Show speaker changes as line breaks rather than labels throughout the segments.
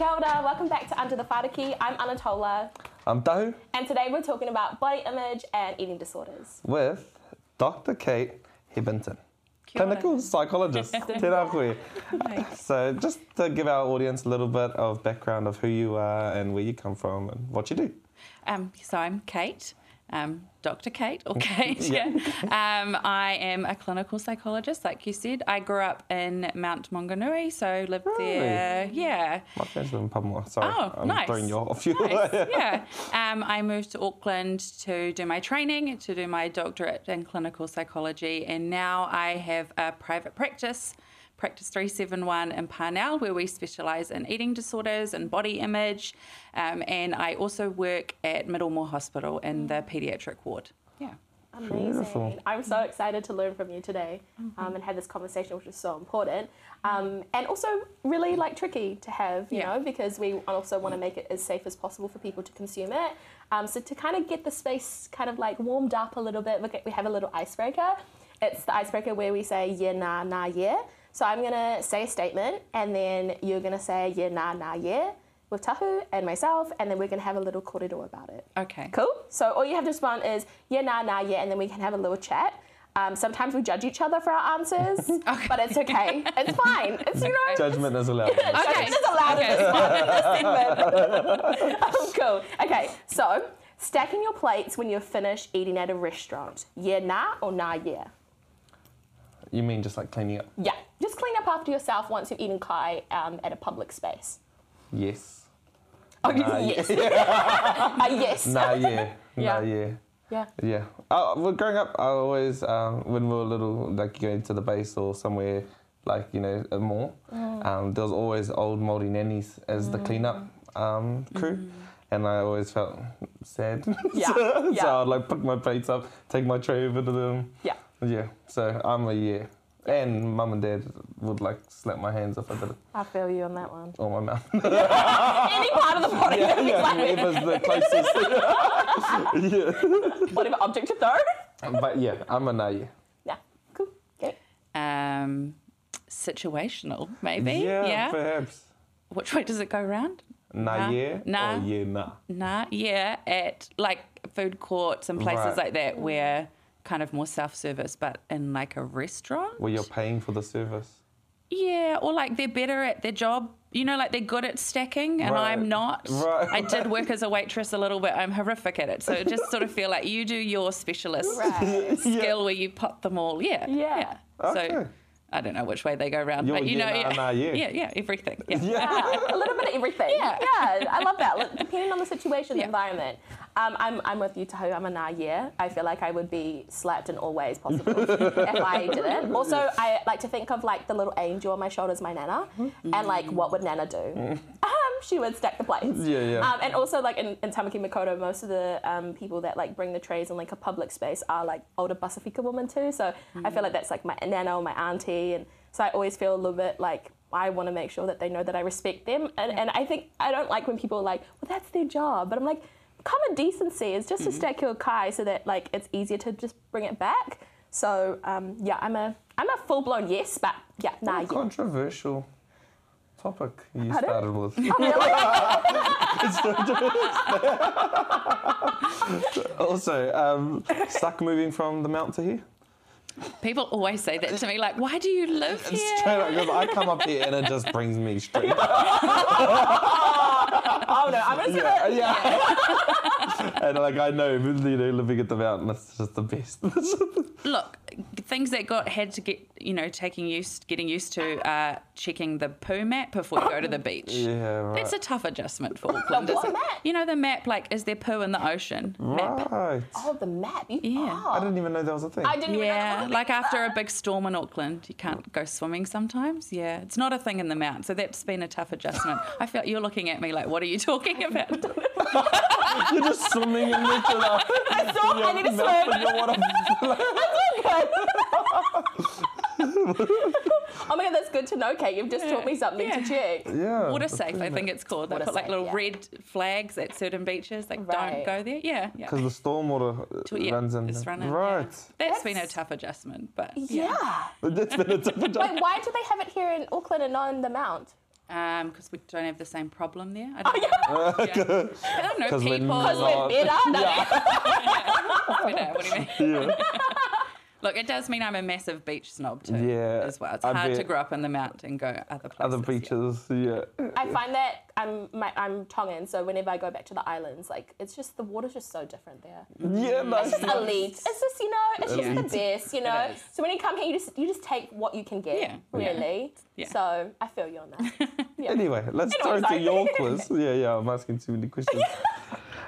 Kia ora, welcome back to Under the Wharaki. I'm Anatola,
I'm Tahu
and today we're talking about body image and eating disorders.
with Dr. Kate
Hebenton,
clinical psychologist. Tēnā koe. So, just to give our audience a little bit of background of who you are and where you come from and what you do.
Um, so I'm Kate, um, Dr. Kate or Kate.
Yeah.
Um, I am a clinical psychologist, like you said. I grew up in Mount Maunganui, so lived there. Yeah.
My friends live in Pamoa. Sorry,
Oh,
I'm
nice.
throwing you off. You.
Nice. yeah. Um, I moved to Auckland to do my training, to do my doctorate in clinical psychology, and now I have a private practice, Practice 371 in Parnell, where we specialise in eating disorders and body image. Um, and I also work at Middlemore Hospital in the paediatric ward. Yeah.
Amazing.
Beautiful.
I'm so excited to learn from you today
Mm-hmm.
um, and have this conversation, which is so important. Um, and also really like tricky to have, you
Yeah.
know, because we also want to make it as safe as possible for people to consume it. Um, so to kind of get the space kind of like warmed up a little bit, we have a little icebreaker. It's the icebreaker where we say yeah, nah, nah, yeah. So I'm gonna say a statement, and then you're gonna say yeah, nah, nah, yeah with Tahu and myself, and then we're gonna have a little kōrero about it.
Okay.
Cool. So all you have to respond is yeah, nah, nah, yeah, and then we can have a little chat. Um, sometimes we judge each other for our answers, but it's okay. It's fine. It's you know.
Judgment is allowed.
Okay.
Judgment is allowed in this in this segment. oh, cool. Okay, so stacking your plates when you're finished eating at a restaurant. Yeah, nah, or nah, yeah.
You mean just like cleaning up?
Yeah. Just clean up after yourself once you've eaten kai um, at a public space.
Yes.
Oh,
Nah,
yes. Uh, yes.
Nah, yeah.
Yeah.
Nah, yeah.
Yeah.
Yeah. Uh, well, growing up, I always, um, when we were little, like going to the base or somewhere, like, you know, a mall,
Mm.
um, there was always old moldy nannies as the cleanup um, crew. And I always felt sad.
Yeah,
so,
yeah.
so I'd like pick my plates up, take my tray over to them.
Yeah.
Yeah. So I'm a yeah. And mum and dad would like slap my hands if I did it,
I feel you on that one.
or my mouth.
Any part of the body,
yeah, yeah,
like,
whoever's the closest. yeah.
whatever object to throw.
But yeah, I'm a nah, yeah.
Yeah. Cool. Okay.
Um, situational, maybe.
Yeah, perhaps.
Which way does it go round?
Nah,
Nah.
yeah.
Nah.
Or yeah, nah.
Nah, yeah, at like food courts and places
Right.
like that where kind of more self-service, but in like a restaurant.
Where you're paying for the service.
Yeah, or like they're better at their job. You know, like they're good at stacking, and
Right.
I'm not.
Right.
I did work as a waitress a little bit. I'm horrific at it. So it just sort of feel like you do your specialist
Right.
skill where you pot them all. Yeah.
Yeah.
So
Okay.
I don't know which way they go around,
You're
but you
yeah,
know,
nah,
yeah,
nah, yeah.
yeah, yeah, everything. Yeah.
Yeah, a little bit of everything.
Yeah.
yeah, I love that. Look, Depending on the situation, the environment. Um, I'm, I'm with you, Tahu. I'm a nah, yeah. I feel like I would be slapped in all ways possible if I didn't. Also, I like to think of like the little angel on my shoulder as my nana, and like what would nana do? Um, she would stack the plates.
Yeah, yeah.
Um, and also, like in, in Tamaki Makaurau, most of the um, people that like bring the trays in like a public space are like older Pasifika women too. So I feel like that's like my nana or my auntie, and so I always feel a little bit like I want to make sure that they know that I respect them. And, and I think I don't like when people are like, well, that's their job. But I'm like, common decency is just to stack your kai so that like it's easier to just bring it back. So um, yeah, I'm a I'm a full blown yes, but yeah, nah,
What a
yeah.
controversial topic you
Pardon?
started with. also, um, stuck moving from the mount to here.
People always say that to me, like, "Why do you live
It's
here?"
straight up because I come up here and it just brings me straight.
Oh no, I'm
yeah,
gonna
yeah. and like I know, you know, living at the mountain, it's just the best.
Look, things that got had to get, you know, taking used, getting used to, uh, checking the poo map before you go to the beach.
yeah, right.
That's a tough adjustment for Auckland.
what
isn't it?
map?
You know the map, like, is there poo in the ocean? Map.
right.
Oh, the map. You,
Yeah.
oh.
I didn't even know that was a thing.
I didn't even know
Yeah, like after a big storm in Auckland, you can't go swimming sometimes. Yeah, it's not a thing in the mount, so that's been a tough adjustment. I felt you're looking at me like, what are you talking about?
You're just swimming in the killer.
I saw I need to swim. Oh my god, that's good to know, Kate. You've just taught me something
Yeah.
to check.
Yeah.
Water safe, I think it's called. They
Water
put like little
yeah.
red flags at certain beaches, like
Right.
don't go there. Yeah, yeah.
Because the stormwater uh,
To- yeah,
runs in.
it's running, yeah.
right.
That's been a tough adjustment, but
Yeah.
That's been a tough adjustment.
Wait, why do they have it here in Auckland and not in the Mount?
Um, because we don't have the same problem there. I oh, don't know. Yeah. I don't know
'Cause we're
people.
Because
not-
we're better. No,
Better, what do you mean?
Yeah.
Look, it does mean I'm a massive beach snob too.
Yeah,
as well. It's
I
hard to grow up in the mount and go other places.
Other beaches, yeah.
I find that I'm my, I'm Tongan, so whenever I go back to the islands, like it's just the water's just so different there.
Yeah, no.
It's just elite. It's just you know, it's just the best, you know. So when you come here, you just you just take what you can get,
Yeah.
really.
Yeah.
So I feel you on that. Yeah.
Anyway, let's
Anyway,
turn to your quiz. Yeah, yeah, I'm asking too many questions.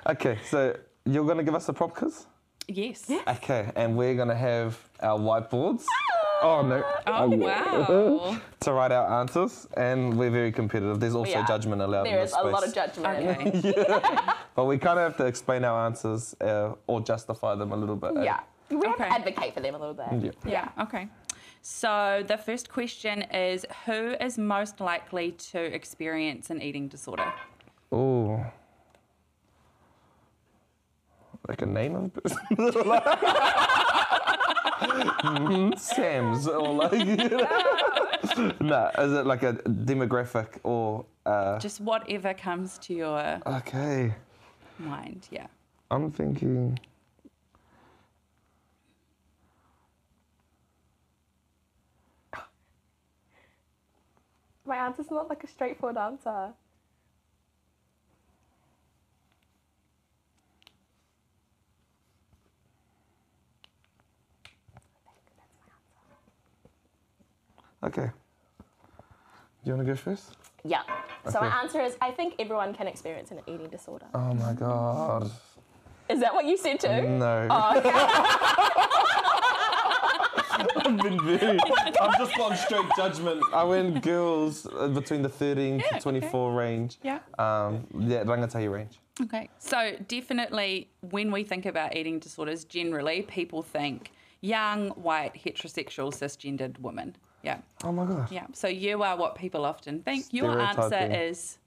okay, so you're going to give us a prop quiz?
Yes.
Okay, and we're going to have our whiteboards. Oh, no.
Oh
Um,
wow.
To write our answers, and we're very competitive. There's also
Yeah.
judgment allowed in
There
this
is a lot of judgment.
Okay.
But we kind of have to explain our answers uh, or justify them a little bit. eh?
Yeah. We have
Okay.
to advocate for them a little bit.
Yeah.
Yeah. Okay. So the first question is who is most likely to experience an eating disorder?
Oh. Like a name of a person? Mhm, Sam's or like you know. no, is it like a demographic or uh,
Just whatever comes to your
okay.
mind. Yeah.
I'm thinking
My answer's not like a straightforward answer.
Okay. Do you want to go first?
Yeah. So my answer is I think everyone can experience an eating disorder.
Oh my god.
Is that what you said too?
No.
Oh, okay.
I've been very. I've just gone straight judgment. I went girls uh, between the 13
Yeah,
to 24 range.
Yeah.
Um, yeah, Rangatahi range.
Okay. So definitely when we think about eating disorders, generally people think young, white, heterosexual, cisgendered women. Yeah.
Oh my god.
Yeah. So you are what people often think. Your answer is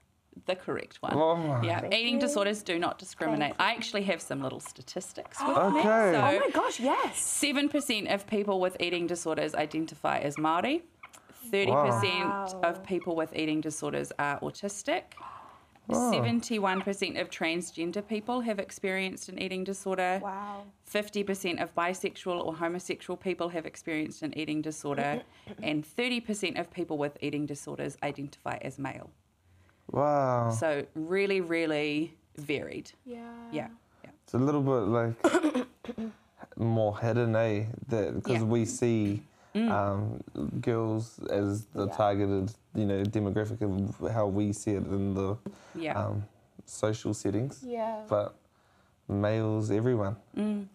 the correct one.
Oh my.
Yeah,
Thank
eating
you.
disorders do not discriminate. I actually have some little statistics with me.
Okay.
So,
oh my gosh, yes.
Seven percent of people with eating disorders identify as Maori. Thirty percent
Wow.
of people with eating disorders are autistic. Seventy-one percent of transgender people have experienced an eating disorder.
Wow.
Fifty percent of bisexual or homosexual people have experienced an eating disorder, and thirty percent of people with eating disorders identify as male.
Wow.
So really, really varied.
Yeah.
Yeah. Yeah.
It's a little bit like more hidden, eh? That because
Yeah.
we see um, girls as the
Yeah.
targeted, you know, demographic of how we see it in the
Yeah.
um, social settings.
Yeah.
But males, everyone.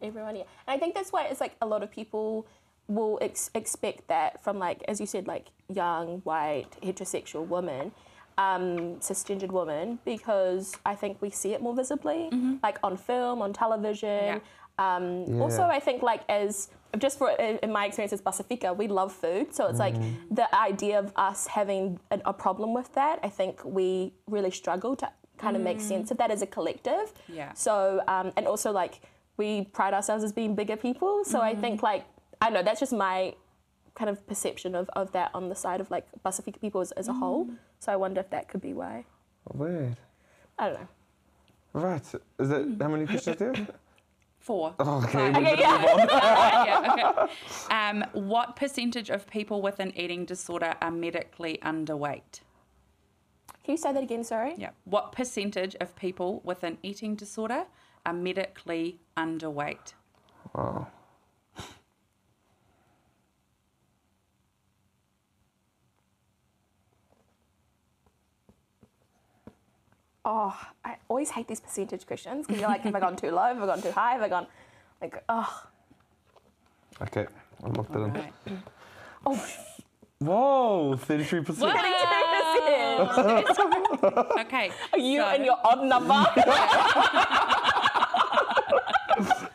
Everyone, yeah. And I think that's why it's like a lot of people will ex- expect that from like, as you said, like young, white, heterosexual women, um, cisgendered woman because I think we see it more visibly, like on film, on television. Um,
Yeah.
Also, I think like as just for in in my experience as Pasifika, we love food, so it's like mm. the idea of us having a, a problem with that. I think we really struggle to kind of make mm. sense of that as a collective.
Yeah.
So um, and also like we pride ourselves as being bigger people. So I mm-hmm. think like I don't know that's just my kind of perception of, of that on the side of like Pasifika people as, as a whole. Mm-hmm. So I wonder if that could be why.
Weird.
I don't know.
Right. Is that mm. how many questions there?
Four.
Oh, okay.
Okay, yeah.
yeah, okay. Um, what percentage of people with an eating disorder are medically underweight?
Can you say that again? Sorry.
Yeah. What percentage of people with an eating disorder are medically underweight?
Wow.
Oh, I always hate these percentage questions because you're like, have I gone too low? Have I gone too high? Have I gone like, oh,
Okay. I locked it in.
Right.
oh,
Whoa, 33%.
Wow. okay.
Are you
so-
and your odd number?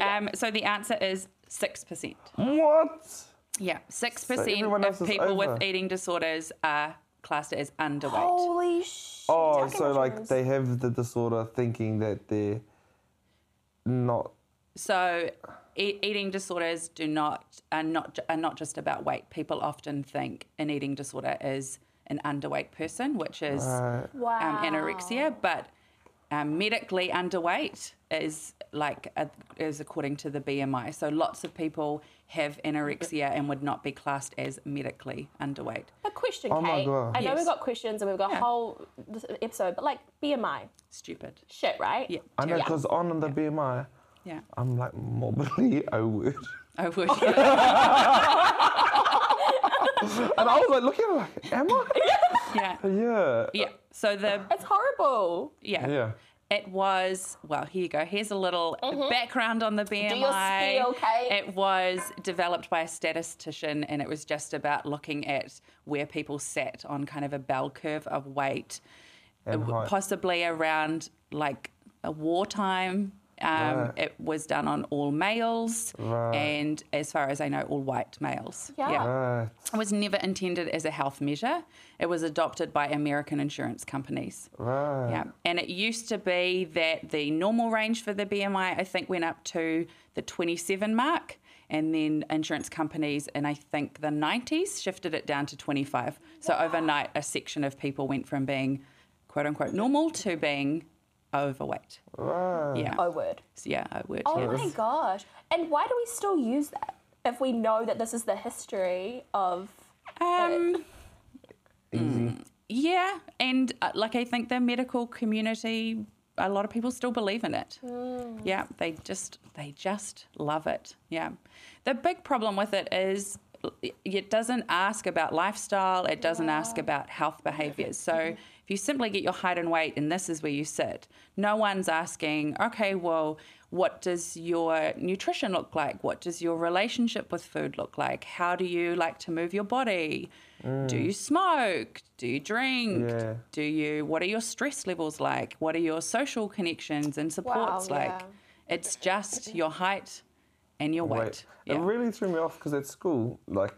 Um, so the answer is 6%.
What?
Yeah, 6%
everyone else
of people with eating disorders are classed as underweight.
Holy shit.
Oh,
Okay,
so like
mushrooms.
they have the disorder thinking that they're not.
So e- eating disorders do not are not are not just about weight. People often think an eating disorder is an underweight person, which is
Right.
Wow.
um, anorexia, but um, medically underweight is like a, is according to the BMI. So lots of people have anorexia and would not be classed as medically underweight.
A question,
Oh my
Kate.
God.
I know
Yes.
we've got questions and we've got
Yeah.
a whole episode, but like BMI,
Stupid.
shit, right?
Yeah.
I know
Yeah.
because on the BMI,
Yeah.
I'm like morbidly overweight.
I would.
And I was like looking at it like, am I?
yeah.
yeah.
Yeah. So the
It's horrible.
yeah.
Yeah.
It was, well, here you go. Here's a little background on the BMI.
Do your spiel, Kate.
It was developed by a statistician and it was just about looking at where people sat on kind of a bell curve of weight,
And
uh, possibly around like a wartime. Um,
Right.
It was done on all males
Right.
and, as far as I know, all white males.
Yeah.
Right.
It was never intended as a health measure. It was adopted by American insurance companies.
Right.
Yeah, and it used to be that the normal range for the BMI, I think, went up to the 27 mark, and then insurance companies in I think the 90s shifted it down to 25. So overnight, a section of people went from being quote unquote normal to being overweight.
Right.
Yeah,
Oh, word.
so, yeah, I would.
Oh
yeah.
my gosh. And why do we still use that if we know that this is the history of.
Um,
Easy.
Yeah, and uh, like I think the medical community, a lot of people still believe in it. Yeah, they just they just love it. Yeah, the big problem with it is it doesn't ask about lifestyle. It doesn't ask about health behaviors. So mm-hmm. if you simply get your height and weight, and this is where you sit, no one's asking. Okay, well. What does your nutrition look like? What does your relationship with food look like? How do you like to move your body? Do mm. you smoke? Do you drink?
Yeah.
Do you what are your stress levels like? What are your social connections and supports
Wow,
like?
yeah.
It's just your height and your weight.
Wait.
Yeah.
It really threw me off because at school, like,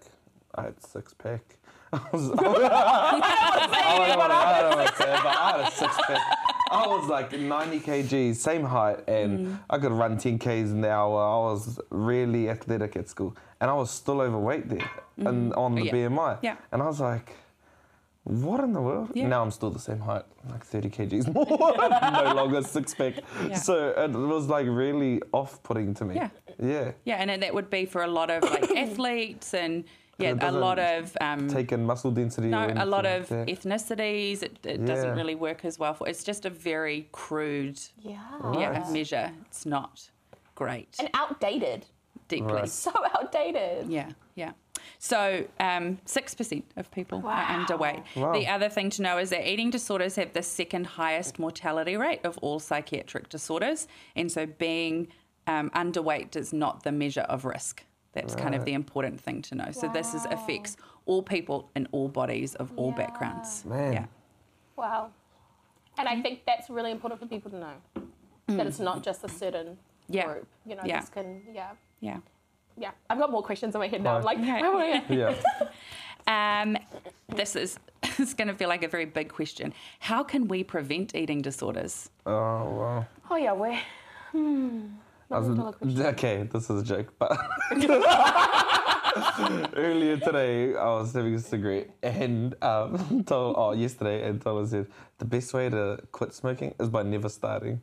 I had six pack. I was. I don't want to say it, but I had a six pack. I was like 90 kg, same height, and
Mm.
I could run 10 k's an hour. I was really athletic at school, and I was still overweight there, and on the
Yeah.
BMI.
Yeah.
And I was like, what in the world?
Yeah.
Now I'm still the same height, like 30 kgs more. no longer six pack.
Yeah.
So it was like really off putting to me.
Yeah.
Yeah.
Yeah, and then that would be for a lot of like athletes and yeah, a lot of um,
Taking muscle density.
no, a lot of
like
ethnicities. It, it
Yeah.
doesn't really work as well for. It's just a very crude
Yeah.
yeah measure. It's not great.
And outdated.
Deeply.
Right.
So outdated.
Yeah, yeah. So um, 6% of people
Wow.
are underweight.
Wow.
The other thing to know is that eating disorders have the second highest mortality rate of all psychiatric disorders. And so being um, underweight is not the measure of risk. That's kind of the important thing to know. So this is affects all people in all bodies of all
Yeah.
backgrounds.
Man.
Yeah.
Wow. And I think that's really important for people to know that it's not just a certain
Mm. Yeah.
group. You know,
Yeah.
this can, yeah.
Yeah.
Yeah. I've got more questions in my head now. I'm
Right.
like,
Okay.
I wanna-
Yeah.
Um, this is it's going to feel like a very big question. How can we prevent eating disorders?
Oh wow.
oh, yeah, we're. Hmm.
I was- okay, this is a joke, but earlier today I was having a cigarette and um, told oh yesterday and told said the best way to quit smoking is by never starting.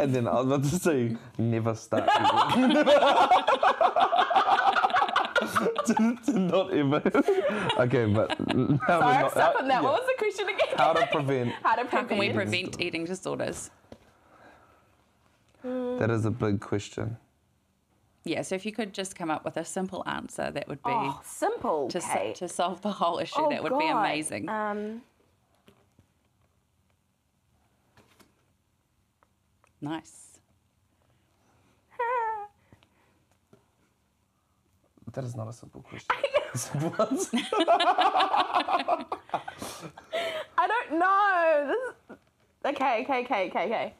And then I was about to say never start eating. To, to not ever. okay, but now we're
Sorry, I'm
not,
stuck on that.
yeah.
What was the question again?
How to prevent?
How to
How
prevent?
can we prevent eating disorders?
That is a big question.
Yeah, so if you could just come up with a simple answer, that would be
Oh, simple,
to, so- to solve the whole issue.
Oh,
that would be amazing.
Um,
nice.
That is not a simple question.
I don't know. This okay, okay, okay, okay, okay.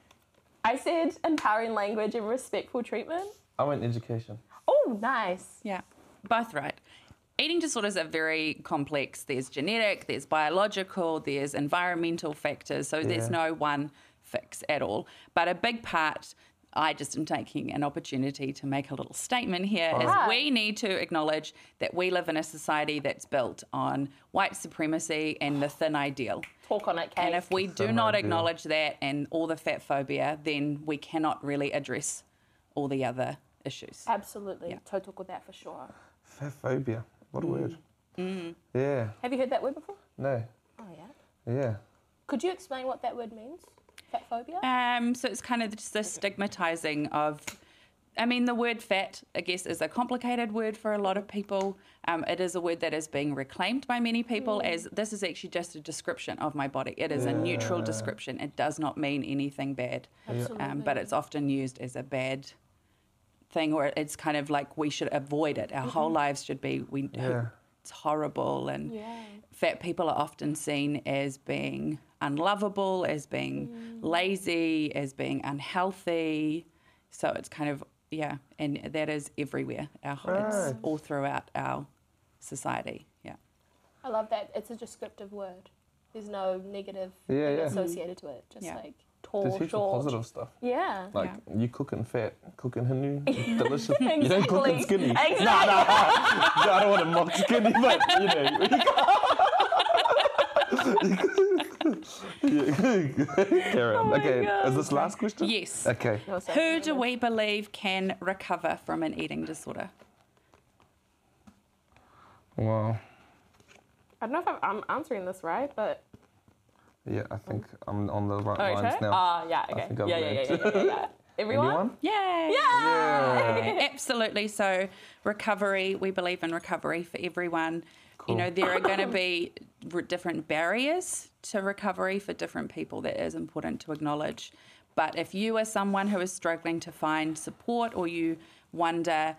I said empowering language and respectful treatment.
I went education.
Oh, nice.
Yeah, both right. Eating disorders are very complex. There's genetic, there's biological, there's environmental factors. So there's no one fix at all. But a big part I just am taking an opportunity to make a little statement here.
Right.
we need to acknowledge that we live in a society that's built on white supremacy and the thin ideal.
Talk on it, Kate.
And if we do
Thin
not
ideal.
acknowledge that and all the fat phobia, then we cannot really address all the other issues.
Absolutely.
Yeah.
Total with that for sure.
Fat phobia. What a word.
Mm.
Yeah.
Have you heard that word before?
No.
Oh, yeah.
Yeah.
Could you explain what that word means? Fat phobia?
Um, so it's kind of just the stigmatizing of. I mean, the word fat, I guess, is a complicated word for a lot of people. Um, it is a word that is being reclaimed by many people as this is actually just a description of my body. It is a neutral description. It does not mean anything bad.
Absolutely.
Um, but it's often used as a bad thing, or it's kind of like we should avoid it. Our whole lives should be we.
Yeah.
It's horrible, and
Yeah.
fat people are often seen as being unlovable, as being
Mm.
lazy, as being unhealthy. So it's kind of yeah, and that is everywhere. Our it's all throughout our society. Yeah.
I love that. It's a descriptive word. There's no negative
Yeah, yeah.
associated to it. Just
Yeah.
like tall,
There's heaps of
short.
positive stuff.
Yeah.
Like
Yeah.
you cooking fat, cooking Hindu, delicious. You don't cook in skinny.
Exactly.
Nah, nah. I don't want to mock skinny, but you know. Carry on.
Oh my
okay,
God.
is this last question?
Yes.
Okay.
Who do we believe can recover from an eating disorder?
Wow.
I don't know if I'm, I'm answering this right, but.
Yeah, I think I'm on the right
Oh,
lines now.
Ah, yeah, okay.
think I've
yeah, yeah, yeah, yeah, yeah, yeah. Everyone?
Anyone?
Yay!
Yeah.
Absolutely. So, recovery, we believe in recovery for everyone.
Cool.
You know, there are going to be different barriers to recovery for different people that is important to acknowledge. But if you are someone who is struggling to find support or you wonder,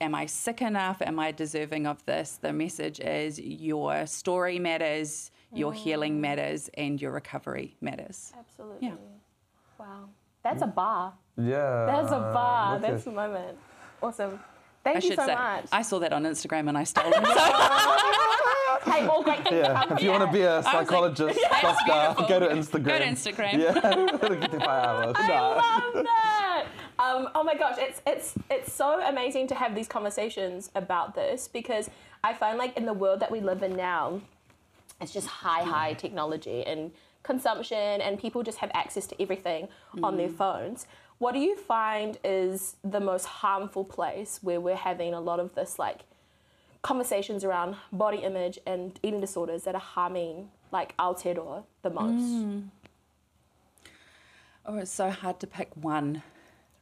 am I sick enough? Am I deserving of this? The message is your story matters, your healing matters, and your recovery matters.
Absolutely.
Yeah.
Wow. That's a bar.
Yeah.
That's a bar.
wicked.
That's the moment. Awesome. Thank
I
you
should
so
say,
much.
I saw that on Instagram and I stole it. So
hey, all great things
Yeah, if you want to be a
like,
psychologist,
"That's
doctor, go to. Instagram.
Go to Instagram.
Yeah, five hours.
I
Nah.
love that. Um, oh my gosh, it's it's it's so amazing to have these conversations about this because I find like in the world that we live in now, it's just high high technology and consumption, and people just have access to everything on their mm. phones. What do you find is the most harmful place where we're having a lot of this like conversations around body image and eating disorders that are harming like Aotearoa the most? Mm.
Oh, it's so hard to pick one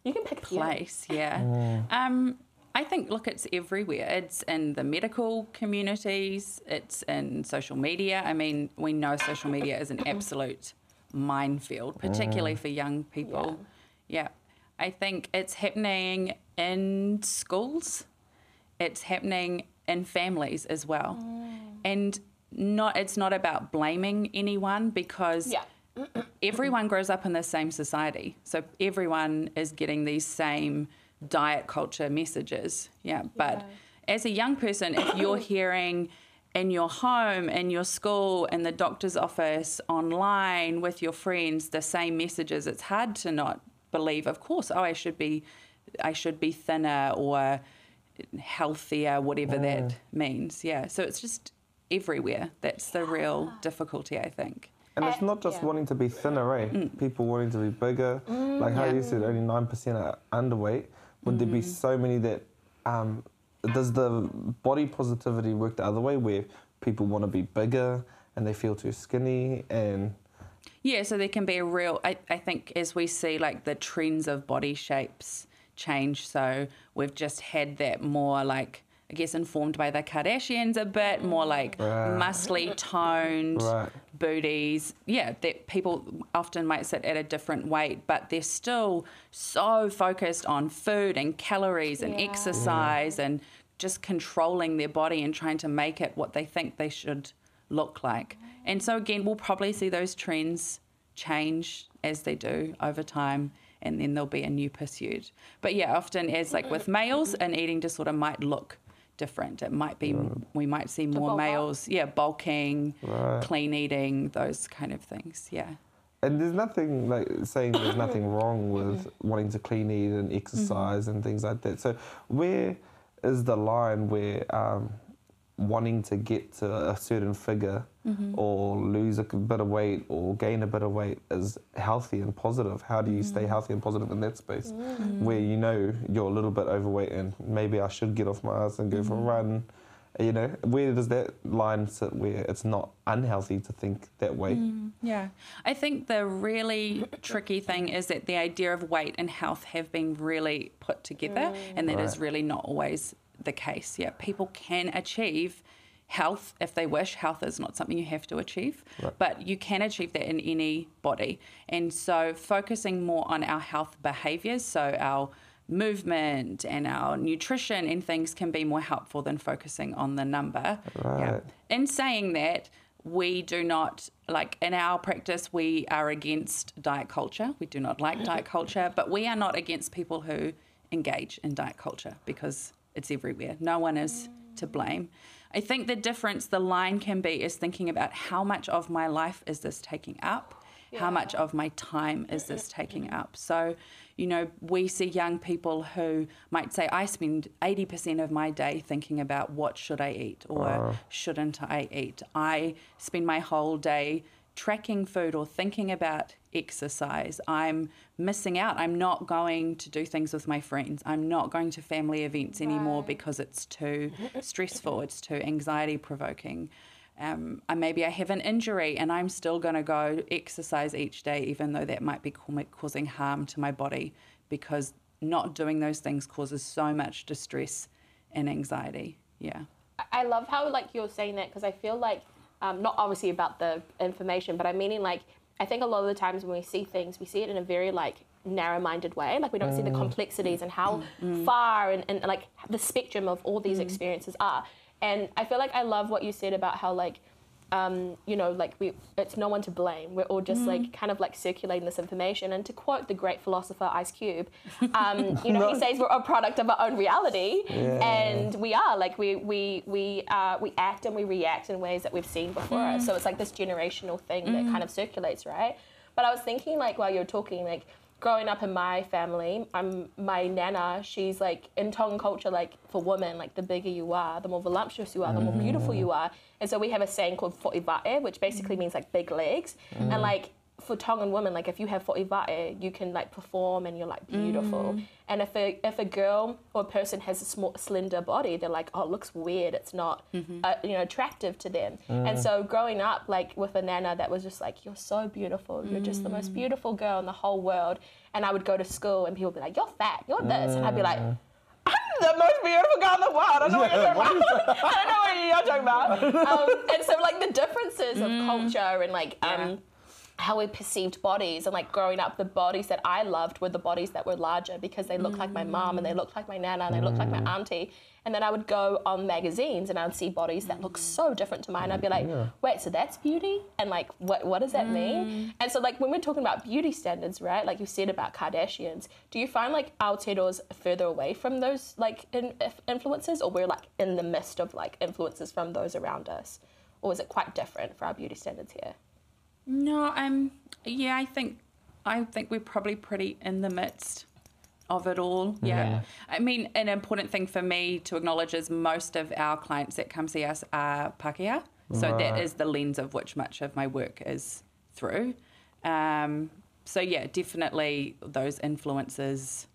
You can pick a few.
place. Yeah. Mm. Um, I think, look, it's everywhere. It's in the medical communities. It's in social media. I mean, we know social media is an absolute minefield, particularly mm. for young people. Yeah. I think it's happening in schools. It's happening in families as well. Mm. And not it's not about blaming anyone because
Yeah.
everyone grows up in the same society. So everyone is getting these same diet culture messages. Yeah. But
Yeah.
as a young person, if you're hearing in your home, in your school, in the doctor's office, online, with your friends, the same messages, it's hard to not believe, of course, oh, I should be I should be thinner or healthier, whatever that means. Yeah. So it's just everywhere. That's the real difficulty, I think.
And it's not just
yeah.
wanting to be thinner, right?
Mm.
People wanting to be bigger. like how you said, only 9% are underweight. Would there be
Mm.
so many that. Um, does the body positivity work the other way where people want to be bigger and they feel too skinny and.
Yeah, so there can be a real. I, I think as we see like the trends of body shapes change, so we've just had that more like I guess informed by the Kardashians a bit more like
Right.
muscly toned
Right.
booties. Yeah, that people often might sit at a different weight, but they're still so focused on food and calories and
Yeah.
exercise and just controlling their body and trying to make it what they think they should look like. And so again, we'll probably see those trends change as they do over time and then there'll be a new pursuit. But yeah, often as like with males, an eating disorder might look different. It might be we might see more
bulk up?
males, yeah, bulking,
Right.
clean eating, those kind of things. Yeah.
And there's nothing like saying there's nothing wrong with wanting to clean eat and exercise and things like that. So where is the line where um, wanting to get to a certain figure mm-hmm. or lose a bit of weight or gain a bit of weight is healthy and positive? How do you stay mm-hmm. healthy and positive in that space mm-hmm. where you know you're a little bit overweight and maybe I should get off my ass and go for a run? You know, where does that line sit where it's not unhealthy to think that way?
Yeah. I think the really tricky thing is that the idea of weight and health have been really put together, and that is
Right.
really not always the case. Yeah. People can achieve health if they wish. Health is not something you have to achieve,
Right.
but you can achieve that in any body. And so focusing more on our health behaviors, so our movement and our nutrition and things can be more helpful than focusing on the number.
Right.
In saying that, we do not like in our practice we are against diet culture. We do not like diet culture, but we are not against people who engage in diet culture because it's everywhere. No one is to blame. I think the difference, the line can be, is thinking about how much of my life is this taking up? How much of my time is this taking up? So, you know, we see young people who might say, I spend 80% of my day thinking about what should I eat or shouldn't I eat. I spend my whole day tracking food or thinking about exercise. I'm missing out. I'm not going to do things with my friends. I'm not going to family events anymore
Right.
because it's too stressful, it's too anxiety provoking. Um, I, maybe I have an injury and I'm still going to go exercise each day, even though that might be causing harm to my body because not doing those things causes so much distress and anxiety. Yeah.
I love how like you're saying that because I feel like um, not obviously about the information, but I'm meaning like I think a lot of the times when we see things, we see it in a very like narrow-minded way. Like we don't see the mm. complexities and how mm. Mm. far and, and like the spectrum of all these experiences are. And I feel like I love what you said about how like um, you know, like we, it's no one to blame. We're all just like kind of like circulating this information. And to quote the great philosopher Ice Cube, um, you know, he says we're a product of our own reality, and we are like we we we uh, we act and we react in ways that we've seen before us. So it's like this generational thing that kind of circulates, right? But I was thinking like while you're talking, like growing up in my family, I'm my nana. She's like in Tongan culture, like for women, like the bigger you are, the more voluptuous you are, the more beautiful mm. you are. And so we have a saying called fo'iva'e, which basically means like big legs. And mm. like for Tongan women, like if you have fo'iva'e, you can like perform and you're like beautiful. And if a if a girl or a person has a small slender body, they're like, oh, it looks weird. It's not uh, you know attractive to them. And so growing up like with a nana that was just like, you're so beautiful. You're just the most beautiful girl in the whole world. And I would go to school and people would be like, you're fat. You're this. And I'd be like. I'm the most beautiful girl in the world. I don't know what you're talking about. I don't know what you're talking about. Um, and so, like, the differences of culture and, like, um, how we perceived bodies and like growing up the bodies that I loved were the bodies that were larger because they looked like my mom and they looked like my nana and they looked like my mm. auntie. And then I would go on magazines and I would see bodies that look so different to mine. I'd be like wait so that's beauty? And like what what does that mean? Mm. And so like when we're talking about beauty standards right like you said about Kardashians do you find like Aotearoa's further away from those like in, influences or we're like in the midst of like influences from those around us? Or is it quite different for our beauty standards here
No, I'm. Yeah, I think I think we're probably pretty in the midst of it all. Yeah. I mean, an important thing for me to acknowledge is most of our clients that come see us are Pākehā. So that
Right.
is the lens of which much of my work is through. Um, so yeah, definitely those influences,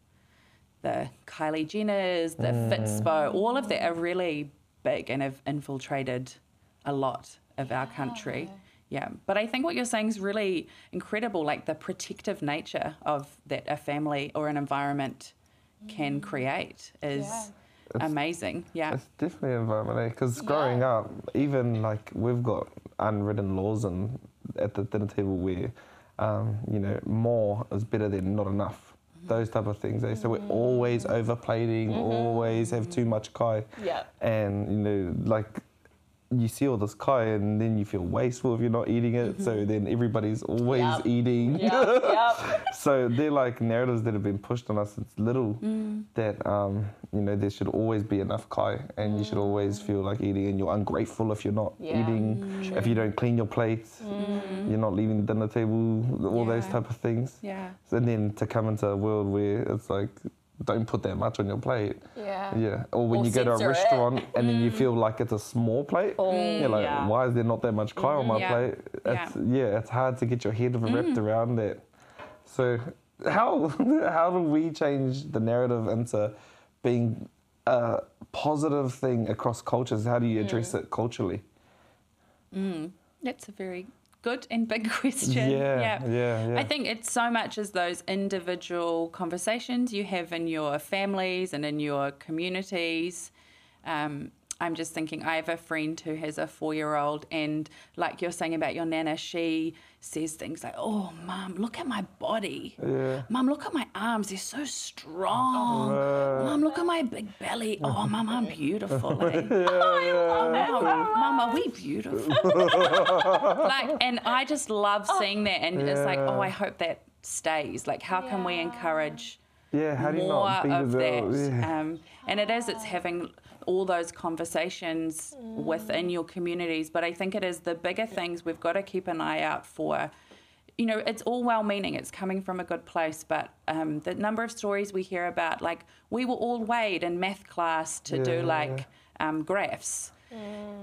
the Kylie Jenners, the Fitspo, all of that are really big and have infiltrated a lot of our country. Yeah, but I think what you're saying is really incredible, like the protective nature of that a family or an environment can mm. create is amazing. Yeah.
It's definitely environment, eh? because growing up, even like we've got unwritten laws and at the dinner table where, um, you know, more is better than not enough. Mm-hmm. Those type of things. Eh? So we're mm-hmm. always overplating, mm-hmm. always have too much kai.
Yeah.
And you know, like you see all this kai and then you feel wasteful if you're not eating it. So then everybody's always
Yup.
eating.
Yep, yep.
so they're like narratives that have been pushed on us since little
Mm.
that um, you know there should always be enough kai and you should always feel like eating and you're ungrateful if you're not
Yeah,
eating if you don't clean your plates you're not leaving the dinner table all those type of things
Yeah.
and then to come into a world where it's like don't put that much on your plate
Yeah.
yeah or when
Or
you go to a
censor it.
restaurant and then you mm. feel like it's a small plate
Oh,
you're like
yeah.
why is there not that much kai on my mm,
Yeah.
plate it's, yeah it's hard to get your head mm. wrapped around that so how how do we change the narrative into being a positive thing across cultures? How do you address it culturally?
That's a very good and big question.
Yeah, yeah, yeah.
I think it's so much as those individual conversations you have in your families and in your communities. Um, I'm just thinking, I have a friend who has a four year old, and like you're saying about your nana, she says things like, Oh, mum, look at my body.
Yeah.
Mum, look at my arms, they're so strong. Mum, look at my big belly. Oh, mum, I'm beautiful. eh? Oh, mum, mum, are we beautiful? like, and I just love seeing that, and it's like, oh, I hope that stays. Like, how can we encourage
yeah, how do you
more
not beat
of
it
that?
Yeah.
Um, and it is, it's having all those conversations within your communities. But I think it is the bigger things we've got to keep an eye out for. You know, it's all well meaning, it's coming from a good place, but um, the number of stories we hear about, like, we were all weighed in math class to
Yeah,
do like um, graphs.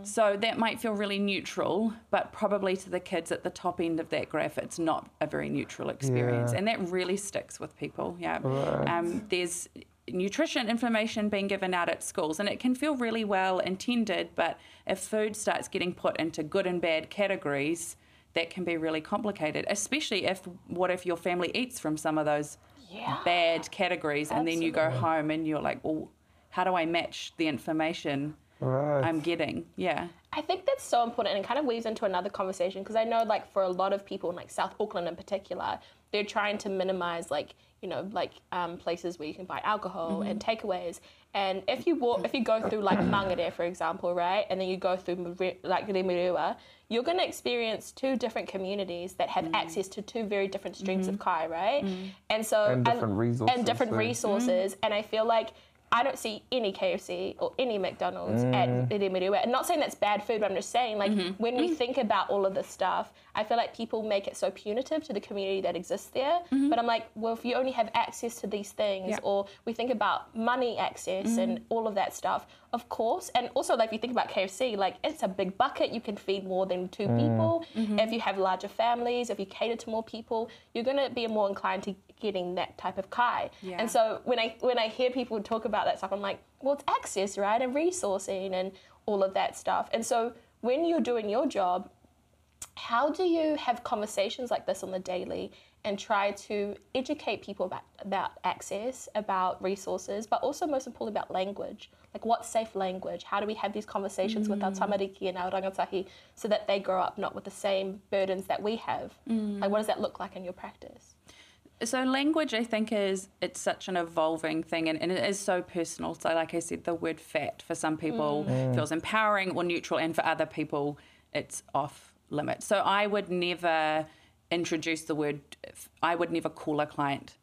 So that might feel really neutral, but probably to the kids at the top end of that graph, it's not a very neutral experience.
Yeah.
And that really sticks with people. Yeah.
Right.
Um, there's nutrition information being given out at schools, and it can feel really well intended, but if food starts getting put into good and bad categories, that can be really complicated, especially if what if your family eats from some of those
Yeah.
bad categories and then you go home and you're like, well, how do I match the information
Right.
I'm getting? Yeah.
I think that's so important and it kind of weaves into another conversation because I know like for a lot of people in like South Auckland in particular, they're trying to minimize like, you know, like um, places where you can buy alcohol and mm-hmm. takeaways. And if you walk, if you go through like Mangere, for example, right, and then you go through Mare- like Remuera, you're going to experience two different communities that have mm. access to two very different streams of mm-hmm. kai, right? Mm. And so
And different resources,
and different
so-
resources. Mm. And I feel like I don't see any KFC or any McDonald's at mm. Remuera. And not saying that's bad food, but I'm just saying like mm-hmm. when we mm-hmm. think about all of this stuff, I feel like people make it so punitive to the community that exists there. Mm-hmm. But I'm like, well, if you only have access to these things,
Yeah.
or we think about money access and all of that stuff, of course. And also, like, if you think about KFC, like, it's a big bucket. You can feed more than two mm. people. Mm-hmm. If you have larger families, if you cater to more people, you're going to be more inclined to getting that type of kai.
Yeah.
And so when I when I hear people talk about that stuff, I'm like, well, it's access, right, and resourcing and all of that stuff. And so when you're doing your job, how do you have conversations like this on the daily and try to educate people about, about access, about resources, but also most importantly about language? Like what's safe language? How do we have these conversations with our mm. tamariki and our rangatahi so that they grow up not with the same burdens that we have? Mm. Like what does that look like in your practice?
So language, I think, is it's such an evolving thing, and, and it is so personal. So, like I said, the word "fat" for some people mm. feels empowering or neutral, and for other people, it's off limits. So, I would never introduce the word. I would never call a client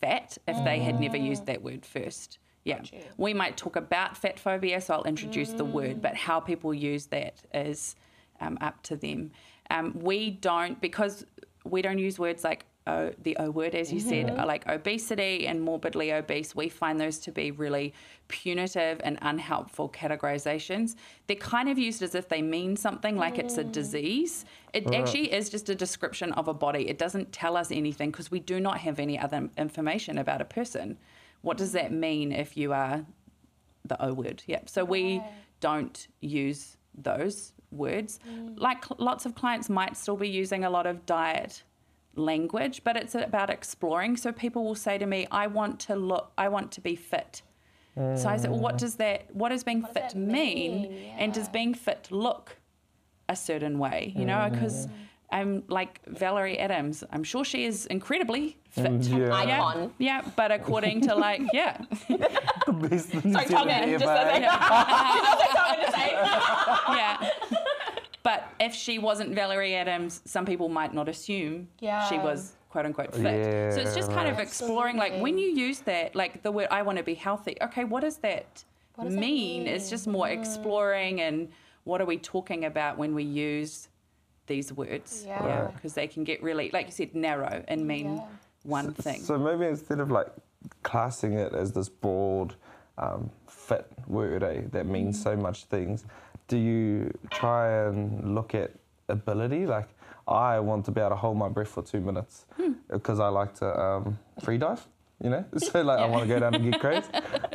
fat if they had never used that word first. Yeah,
you.
we might talk about fat phobia, so I'll introduce the word, but how people use that is um, up to them. Um, we don't because we don't use words like o, the O word, as you said, mm-hmm. like obesity and morbidly obese. We find those to be really punitive and unhelpful categorizations. They're kind of used as if they mean something, like it's a mm. disease. It actually is just a description of a body. It doesn't tell us anything because we do not have any other information about a person. What does that mean if you are the O word. Yeah. So we don't use those words. Mm. Like lots of clients might still be using a lot of diet language, but it's about exploring. So people will say to me, I want to look, I want to be fit. So I said, well, what does that, what does being
does
fit
that
mean?
mean?
And does being fit look a certain way, you know? Because I'm like Valerie Adams. I'm sure she is incredibly fit.
Yeah.
Yeah,
Icon.
yeah, but according to like, yeah,
the best New
Sorry, Tongan, just so
ever.
they That's what I'm to say.
yeah. But if she wasn't Valerie Adams, some people might not assume she was quote unquote fit. so it's just kind of
right.
exploring, like when you use that, like the word "I want to be healthy." Okay, what does that,
does that
mean? It's just more exploring and what are we talking about when we use these words?
Yeah. Right.
because they can get really, like you said, narrow and mean
Yeah.
one thing.
So maybe instead of like classing it as this broad, um, fit word eh, that means so much things, do you try and look at ability? Like, I want to be able to hold my breath for two minutes because I like to um, free dive. You know, so like I want to go down and get crazy,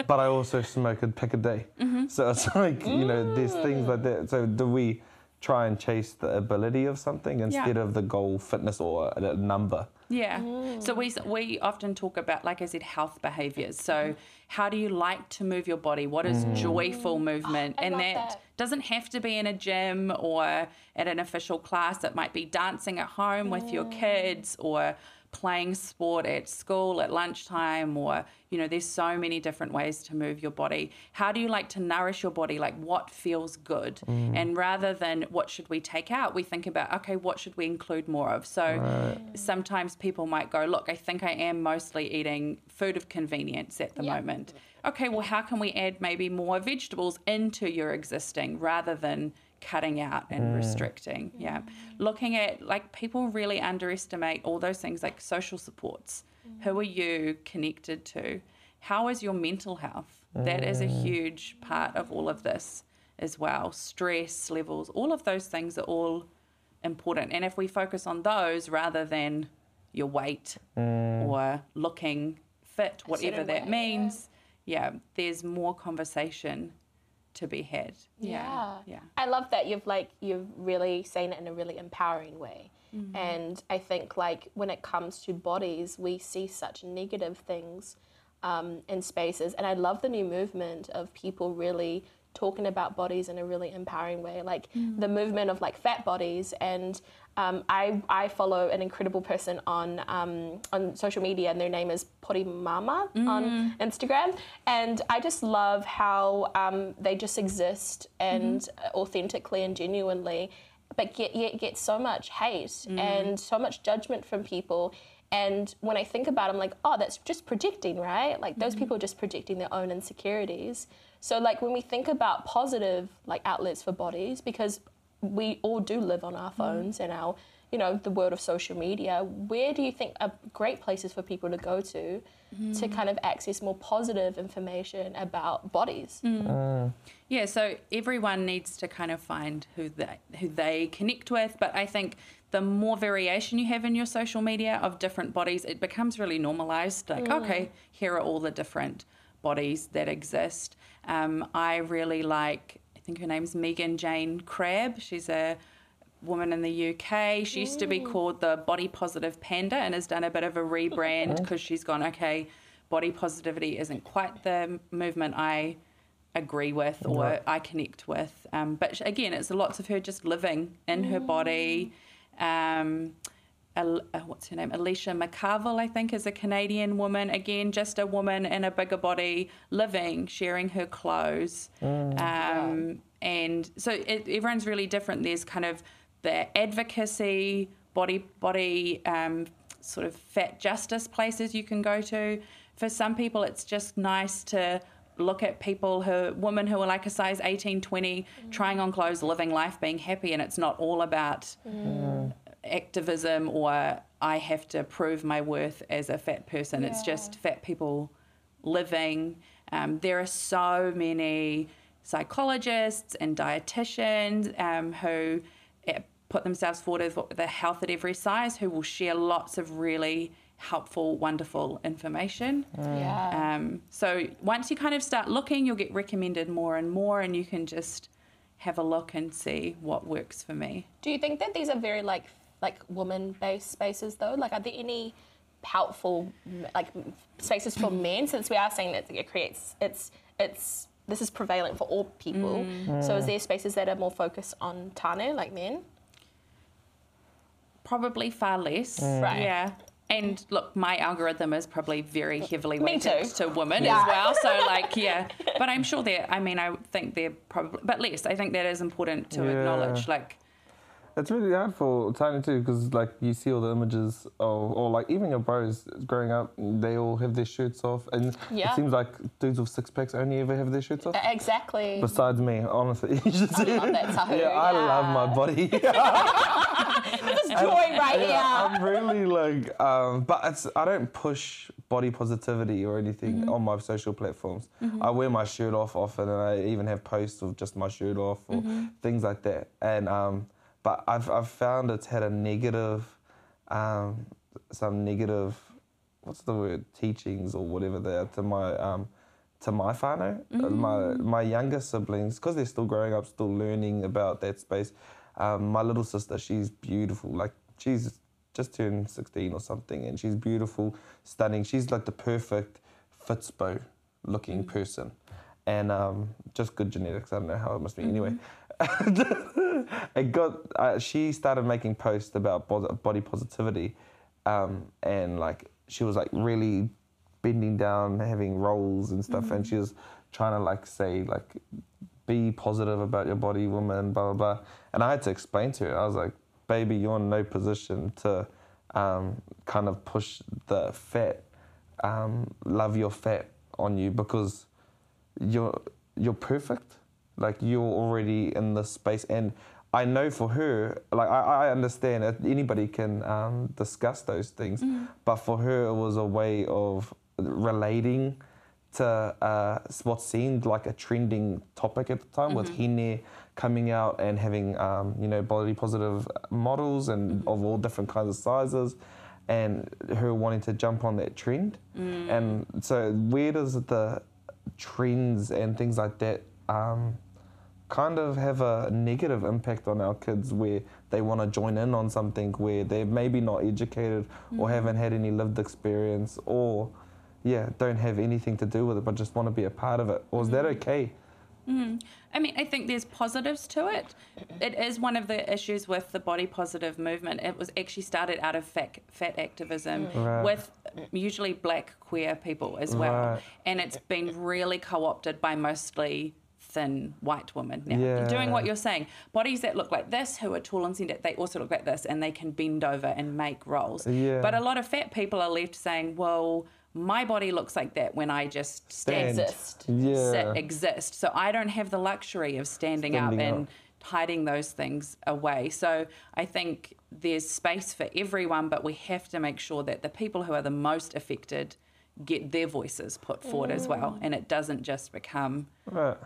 but I also smoke a pack a day. So it's like you know, there's things like that. So do we try and chase the ability of something instead of the goal, fitness, or a number?
Yeah. So we oh. we often talk about, like I said, health behaviors. So mm-hmm. how do you like to move your body? What is mm. joyful mm. Oh, movement?
I
and that,
that.
doesn't have to be in a gym or at an official class. It might be dancing at home with your mm. kids or playing sport at school at lunchtime or you know there's so many different ways to move your body. How do you like to nourish your body? Like what feels good? Mm. And rather than what should we take out we think about okay what should we include more of? So sometimes people might go look i think i am mostly eating food of convenience at the
Yeah.
moment. Okay well how can we add maybe more vegetables into your existing rather than cutting out and mm. restricting yeah. Looking at like people really underestimate all those things like social supports. Mm. Who are you connected to? How is your mental health? That is a mm. huge part of all of this as well. Stress levels all of those things are all important. And if we focus on those rather than your weight or looking fit whatever that
way,
means yeah there's more conversation to be had yeah. Yeah.
I love that you've like you've really seen it in a really empowering way. And I think like when it comes to bodies, we see such negative things um, in spaces. And I love the new movement of people really talking about bodies in a really empowering way, like the movement of like fat bodies. And um, I I follow an incredible person on um, on social media, and their name is Pori Mama on Instagram. And I just love how um, they just exist and authentically and genuinely, but get yet get so much hate and so much judgment from people. And when I think about it, I'm like, oh, that's just projecting, right? Like those people are just projecting their own insecurities. So like when we think about positive like outlets for bodies, because we all do live on our phones and our, you know, the world of social media, where do you think are great places for people to go to to kind of access more positive information about bodies? Mm. Ah.
Yeah, so everyone needs to kind of find who they who they connect with, but I think the more variation you have in your social media of different bodies, it becomes really normalized. Like, mm. okay, here are all the different bodies that exist. Um, I really like, I think her name's Megan Jayne Crabbe. She's a woman in the UK. She used to be called the Body Positive Panda and has done a bit of a rebrand because she's gone, okay, body positivity isn't quite the movement I agree with or I connect with. Um, but again, it's lots of her just living in her body. Um, uh, what's her name? Alicia McCarvell, I think, is a Canadian woman. Again, just a woman in a bigger body, living, sharing her clothes. Um, and so it, everyone's really different. There's kind of the advocacy, body, body, um, sort of fat justice places you can go to. For some people, it's just nice to look at people who women who are like a size 18 20 trying on clothes living life being happy and it's not all about activism or I have to prove my worth as a fat person. It's just fat people living. Um, there are so many psychologists and dietitians um, who eh, put themselves forward as the health at every size who will share lots of really helpful, wonderful information.
Yeah.
Um, so once you kind of start looking, you'll get recommended more and more, and you can just have a look and see what works for me.
Do you think that these are very like like woman based spaces though? Like, are there any helpful like spaces for men? Since we are saying that it creates it's it's this is prevalent for all people. Mm. So is mm. there spaces that are more focused on tāne like men?
probably far less. Mm.
Right.
Yeah. And look, my algorithm is probably very heavily weighted to women
Yeah.
as well. So like, yeah. But I'm sure they're. I mean, I think they're probably, but less. I think that is important to
Yeah.
acknowledge. Like,
It's really hard for tāne too, because like you see all the images of, or like even your bros growing up, they all have their shirts off, and
Yeah.
it seems like dudes with six packs only ever have their shirts off.
Exactly.
Besides me, honestly. You should
I
see-
love that, Tahu.
Yeah, I love my body.
This joy right
yeah,
here.
I'm really like, um, but it's I don't push body positivity or anything
Mm-hmm.
on my social platforms. I wear my shirt off often, and I even have posts of just my shirt off or
Mm-hmm.
things like that. And um, but I've I've found it's had a negative, um, some negative, what's the word, teachings or whatever they are to my um, to my whānau, uh, my my younger siblings, because they're still growing up, still learning about that space. Um, my little sister, she's beautiful. Like she's just turned 16 or something, and she's beautiful, stunning. She's like the perfect Fitspo looking person, and um, just good genetics. I don't know how it must be. Anyway, it got. Uh, she started making posts about body positivity, um, and like she was like really bending down, having rolls and stuff, and she was trying to like say like be positive about your body, woman, blah blah blah. And I had to explain to her. I was like, baby, you're in no position to um, kind of push the fat, um, love your fat on you because you're you're perfect. Like you're already in this space, and I know for her, like I, I understand that anybody can um, discuss those things, but for her it was a way of relating to uh, what seemed like a trending topic at the time with Hine coming out and having um, you know body positive models and of all different kinds of sizes and her wanting to jump on that trend. And so where does the trends and things like that um, kind of have a negative impact on our kids where they want to join in on something where they're maybe not educated or mm. haven't had any lived experience or yeah don't have anything to do with it but just want to be a part of it or is that mm-hmm. okay mm-hmm.
I mean, I think there's positives to it. It is one of the issues with the body positive movement. It was actually started out of fat, fat activism mm.
Right.
with usually black queer people as well.
Right.
And it's been really co opted by mostly thin white women now.
Yeah.
Doing what you're saying. Bodies that look like this, who are tall and slender, they also look like this and they can bend over and make rolls.
Yeah.
But a lot of fat people are left saying, well, my body looks like that when I just stand.
Exist.
yeah
sit, exist. So I don't have the luxury of standing,
Standing
up and
up.
hiding those things away. So I think there's space for everyone, but we have to make sure that the people who are the most affected get their voices put forward as well, mm. and it doesn't just become
right.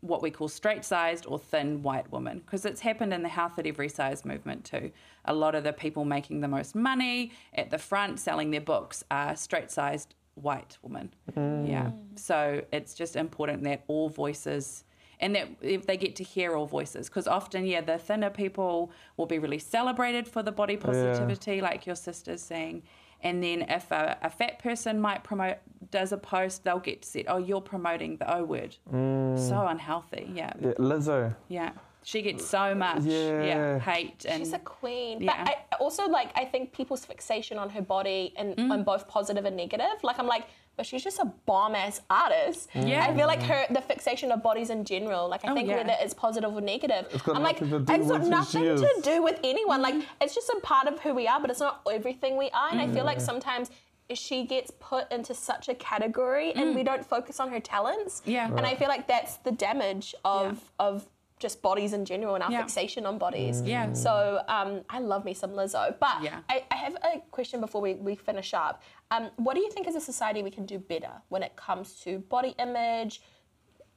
What we call straight sized or thin white woman because it's happened in the health at every size movement too. A lot of the people making the most money at the front selling their books are straight sized white women. Mm. Yeah. So it's just important that all voices and that if they get to hear all voices because often yeah the thinner people will be really celebrated for the body positivity like your sister's saying and then if a, a fat person might promote does a post they'll get said oh you're promoting the o word so unhealthy yeah
yeah lizzo
yeah she gets so much yeah,
Yeah.
hate and
She's a queen.
Yeah.
But I also like I think people's fixation on her body and
Mm.
on both positive and negative. Like I'm like, but she's just a bomb ass artist.
Yeah.
I feel like her the fixation of bodies in general. Like I
Oh,
think
yeah.
whether it's positive or negative.
It's got
I'm like
nothing to do
it's got nothing to do with anyone.
Mm.
Like it's just a part of who we are, but it's not everything we are. And I feel like sometimes she gets put into such a category and we don't focus on her talents.
Mm. Yeah.
And I feel like that's the damage of of just bodies in general and our
Yeah.
fixation on bodies.
Yeah.
So um, I love me some Lizzo. But
Yeah.
I, I have a question before we, we finish up. Um, what do you think as a society we can do better when it comes to body image?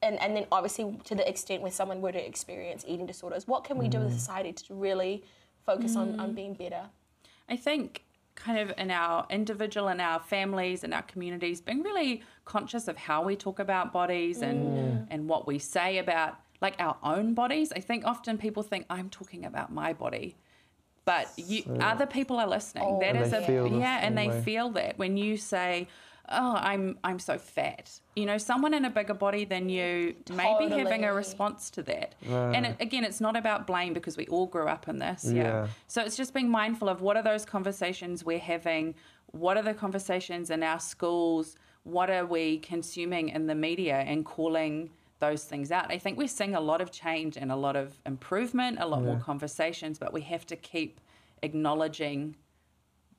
And, and then obviously to the extent where someone were to experience eating disorders, what can we do as a society to really focus on, on being better?
I think kind of in our individual and our families and our communities being really conscious of how we talk about bodies and and what we say about like our own bodies. I think often people think I'm talking about my body. But you, other people are listening. Oh, that
And
is
they
a yeah, and they
way.
feel that when you say, oh, I'm I'm so fat. You know, someone in a bigger body than you may be having a response to that. And it, again, it's not about blame because we all grew up in this. Yeah.
Yeah.
So it's just being mindful of what are those conversations we're having, what are the conversations in our schools, what are we consuming in the media and calling those things out. I think we're seeing a lot of change and a lot of improvement, a lot more conversations, but we have to keep acknowledging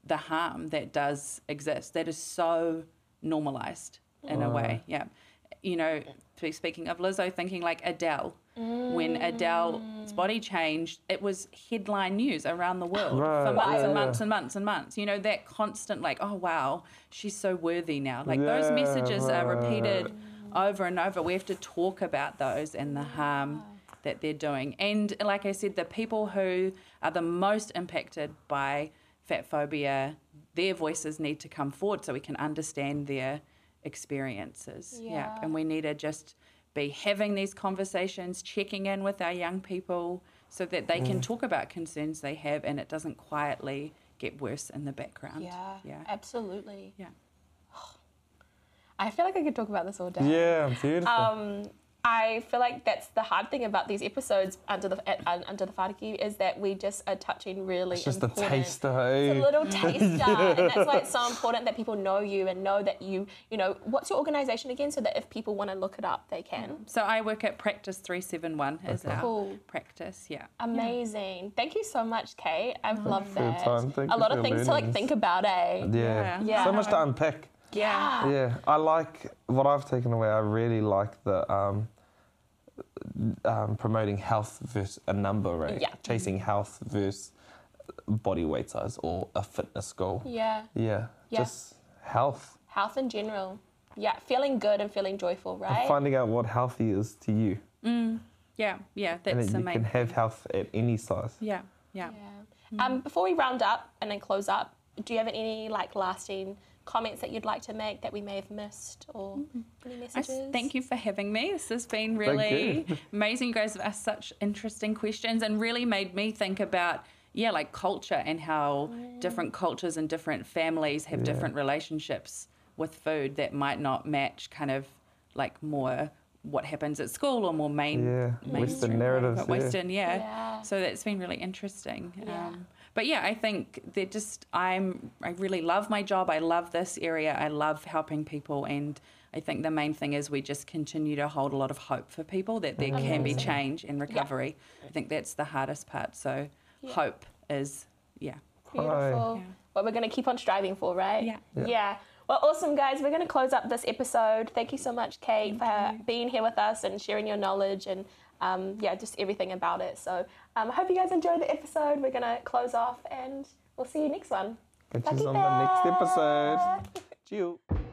the harm that does exist that is so normalized in a way. Yeah. You know to- speaking of lizzo thinking like adele when mm. adele's body changed it was headline news around the world for months
yeah,
and months
yeah.
and months and months. You know that constant like oh wow she's so worthy now. Like those
Yeah,
messages are
right.
repeated over and over we have to talk about those and the harm ah. that they're doing. And like I said, the people who are the most impacted by fat phobia, their voices need to come forward so we can understand their experiences.
Yeah.
And we need to just be having these conversations, checking in with our young people so that they can mm. talk about concerns they have and it doesn't quietly get worse in the background.
Yeah,
Yeah.
absolutely.
Yeah.
I feel like I could talk about this all day.
Yeah, beautiful.
Um, I feel like that's the hard thing about these episodes under the at, un- under the whānaki is that we just are touching really
it's just a
important.
taster,
It's a little taster, and that's why it's so important that people know you and know that you, you know, what's your organisation again, so that if people want to look it up, they can.
So I work at Practice 371 as our
Cool.
practice. Yeah.
Amazing. Thank you so much, Kate. I've loved
for your
that.
time. Thank
a lot
for
of
your
things to like think about, eh?
yeah.
Yeah.
So much to unpick.
Yeah.
Yeah, I like what I've taken away. I really like the um, um, promoting health versus a number, right?
Yeah.
Chasing health versus body weight size or a fitness goal.
Yeah.
Yeah,
Yeah.
just health.
Health in general. Yeah, feeling good and feeling joyful, right?
Finding out what healthy is to you,
Yeah. Yeah.
and
That's
that
the
you can have health at any size.
Yeah. Yeah.
Yeah. Um, before we round up and then close up, do you have any like lasting comments that you'd like to make that we may have missed or any
I
messages?
s- thank you for having me. This has been
you.
really amazing. You guys have asked such interesting questions and really made me think about, yeah, like culture and how different cultures and different families have different relationships with food that might not match kind of like more what happens at school or more main
Yeah,
mainstream,
Western narratives.
Western, yeah.
Yeah.
So that's been really interesting.
Yeah.
Um, but yeah, I think they're just I'm I really love my job. I love this area. I love helping people and I think the main thing is we just continue to hold a lot of hope for people that there can be change and recovery. I think that's the hardest part. So hope is yeah.
Beautiful.
Yeah.
What we're going to keep on striving for, right?
Yeah.
Yeah.
Yeah. Well, awesome, guys. We're going to close up this episode. Thank you so much, Kate, for being here with us and sharing your knowledge and, um, yeah, just everything about it. So um, I hope you guys enjoyed the episode. We're going to close off and we'll see you next one.
Catch you on the next episode. Cheers.